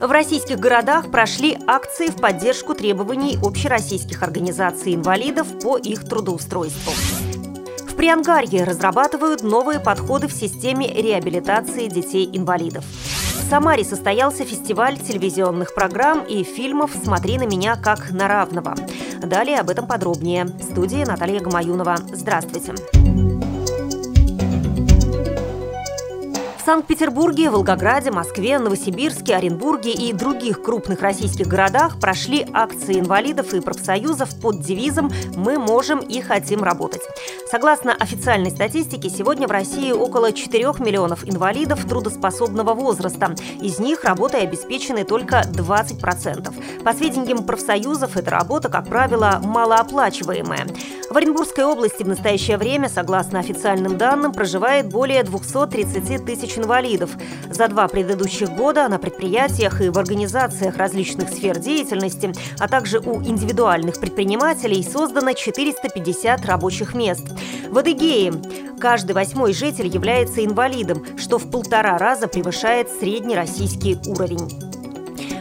В российских городах прошли акции в поддержку требований общероссийских организаций инвалидов по их трудоустройству. В Приангарье разрабатывают новые подходы в системе реабилитации детей-инвалидов. В Самаре состоялся фестиваль телевизионных программ и фильмов «Смотри на меня как на равного». Далее об этом подробнее. В студии Наталья Гамаюнова. Здравствуйте. Санкт-Петербурге, Волгограде, Москве, Новосибирске, Оренбурге и других крупных российских городах прошли акции инвалидов и профсоюзов под девизом «Мы можем и хотим работать». Согласно официальной статистике, сегодня в России около 4 миллионов инвалидов трудоспособного возраста. Из них работой обеспечены только 20%. По сведениям профсоюзов, эта работа, как правило, малооплачиваемая. В Оренбургской области в настоящее время, согласно официальным данным, проживает более 230 тысяч инвалидов. За два предыдущих года на предприятиях и в организациях различных сфер деятельности, а также у индивидуальных предпринимателей создано 450 рабочих мест. В Адыгее каждый восьмой житель является инвалидом, что в полтора раза превышает среднероссийский уровень.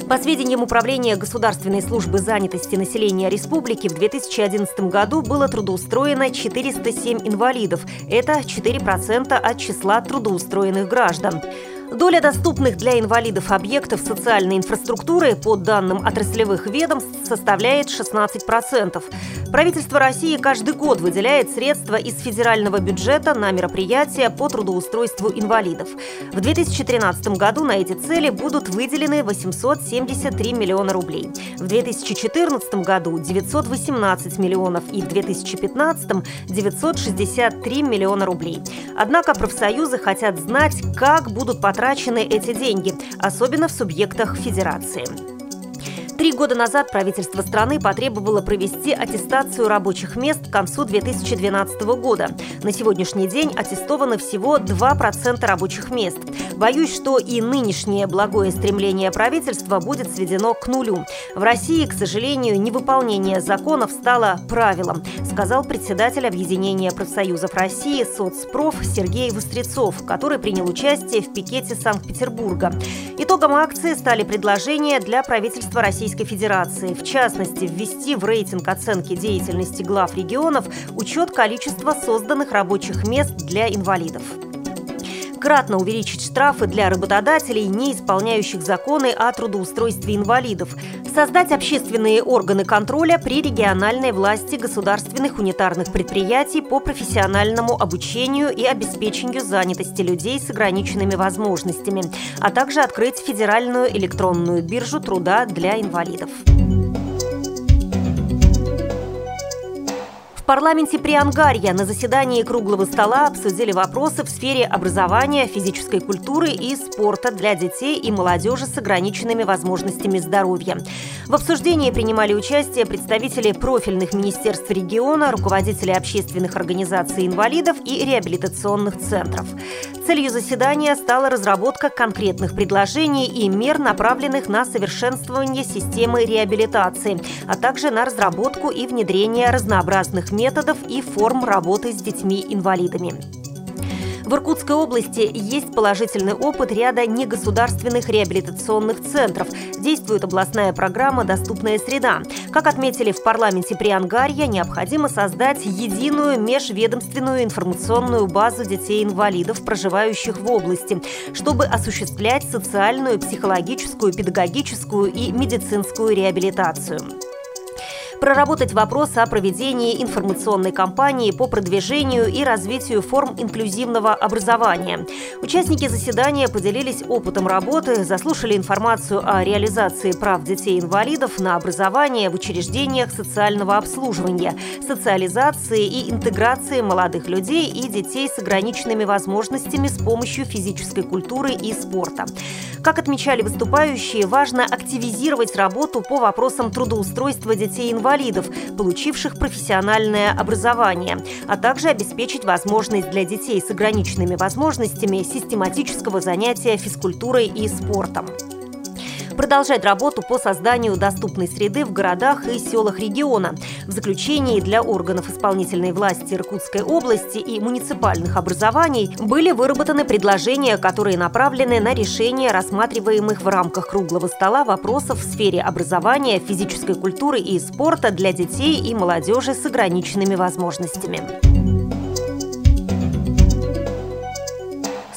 По сведениям Управления Государственной службы занятости населения республики, в 2011 году было трудоустроено 407 инвалидов. Это 4% от числа трудоустроенных граждан. Доля доступных для инвалидов объектов социальной инфраструктуры, по данным отраслевых ведомств, составляет 16%. Правительство России каждый год выделяет средства из федерального бюджета на мероприятия по трудоустройству инвалидов. В 2013 году на эти цели будут выделены 873 миллиона рублей. В 2014 году 918 миллионов и в 2015 963 миллиона рублей. Однако профсоюзы хотят знать, как будут потрачены эти деньги, особенно в субъектах федерации. Три года назад правительство страны потребовало провести аттестацию рабочих мест к концу 2012 года. На сегодняшний день аттестовано всего 2% рабочих мест. Боюсь, что и нынешнее благое стремление правительства будет сведено к нулю. В России, к сожалению, невыполнение законов стало правилом, сказал председатель Объединения профсоюзов России «Соцпроф» Сергей Вострецов, который принял участие в пикете Санкт-Петербурга. Итогом акции стали предложения для правительства Российской Федерации, в частности, ввести в рейтинг оценки деятельности глав регионов учет количества созданных рабочих мест для инвалидов кратно увеличить штрафы для работодателей, не исполняющих законы о трудоустройстве инвалидов, создать общественные органы контроля при региональной власти государственных унитарных предприятий по профессиональному обучению и обеспечению занятости людей с ограниченными возможностями, а также открыть федеральную электронную биржу труда для инвалидов. Парламенте Приангарья на заседании круглого стола обсудили вопросы в сфере образования, физической культуры и спорта для детей и молодежи с ограниченными возможностями здоровья. В обсуждении принимали участие представители профильных министерств региона, руководители общественных организаций инвалидов и реабилитационных центров. Целью заседания стала разработка конкретных предложений и мер, направленных на совершенствование системы реабилитации, а также на разработку и внедрение разнообразных методов и форм работы с детьми-инвалидами. В Иркутской области есть положительный опыт ряда негосударственных реабилитационных центров. Действует областная программа «Доступная среда». Как отметили в парламенте Приангарья, необходимо создать единую межведомственную информационную базу детей-инвалидов, проживающих в области, чтобы осуществлять социальную, психологическую, педагогическую и медицинскую реабилитацию проработать вопрос о проведении информационной кампании по продвижению и развитию форм инклюзивного образования. Участники заседания поделились опытом работы, заслушали информацию о реализации прав детей-инвалидов на образование в учреждениях социального обслуживания, социализации и интеграции молодых людей и детей с ограниченными возможностями с помощью физической культуры и спорта. Как отмечали выступающие, важно активизировать работу по вопросам трудоустройства детей-инвалидов, получивших профессиональное образование, а также обеспечить возможность для детей с ограниченными возможностями систематического занятия физкультурой и спортом. Продолжать работу по созданию доступной среды в городах и селах региона. В заключении для органов исполнительной власти Иркутской области и муниципальных образований были выработаны предложения, которые направлены на решение рассматриваемых в рамках круглого стола вопросов в сфере образования, физической культуры и спорта для детей и молодежи с ограниченными возможностями.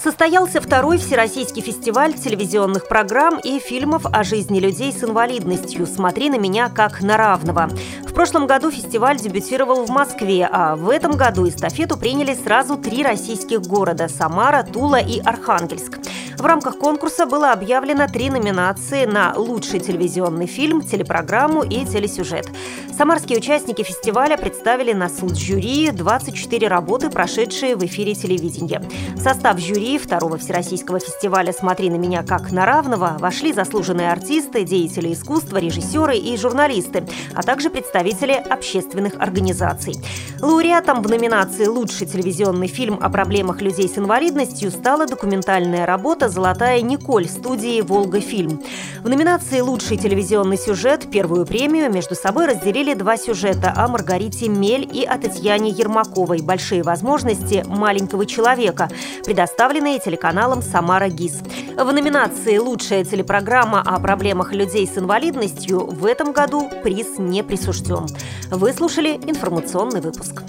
Состоялся второй Всероссийский фестиваль телевизионных программ и фильмов о жизни людей с инвалидностью «Смотри на меня как на равного». В прошлом году фестиваль дебютировал в Москве, а в этом году эстафету приняли сразу три российских города – Самара, Тула и Архангельск. В рамках конкурса было объявлено три номинации на лучший телевизионный фильм, телепрограмму и телесюжет. Самарские участники фестиваля представили на суд жюри 24 работы, прошедшие в эфире телевидения. В состав жюри второго Всероссийского фестиваля «Смотри на меня как на равного» вошли заслуженные артисты, деятели искусства, режиссеры и журналисты, а также представители общественных организаций. Лауреатом в номинации «Лучший телевизионный фильм о проблемах людей с инвалидностью» стала документальная работа «Золотая Николь» студии «Волга Фильм». В номинации «Лучший телевизионный сюжет» первую премию между собой разделили два сюжета о Маргарите Мель и о Татьяне Ермаковой «Большие возможности маленького человека», предоставленные телеканалом «Самара ГИС». В номинации «Лучшая телепрограмма о проблемах людей с инвалидностью» в этом году приз не присужден. Вы слушали информационный выпуск.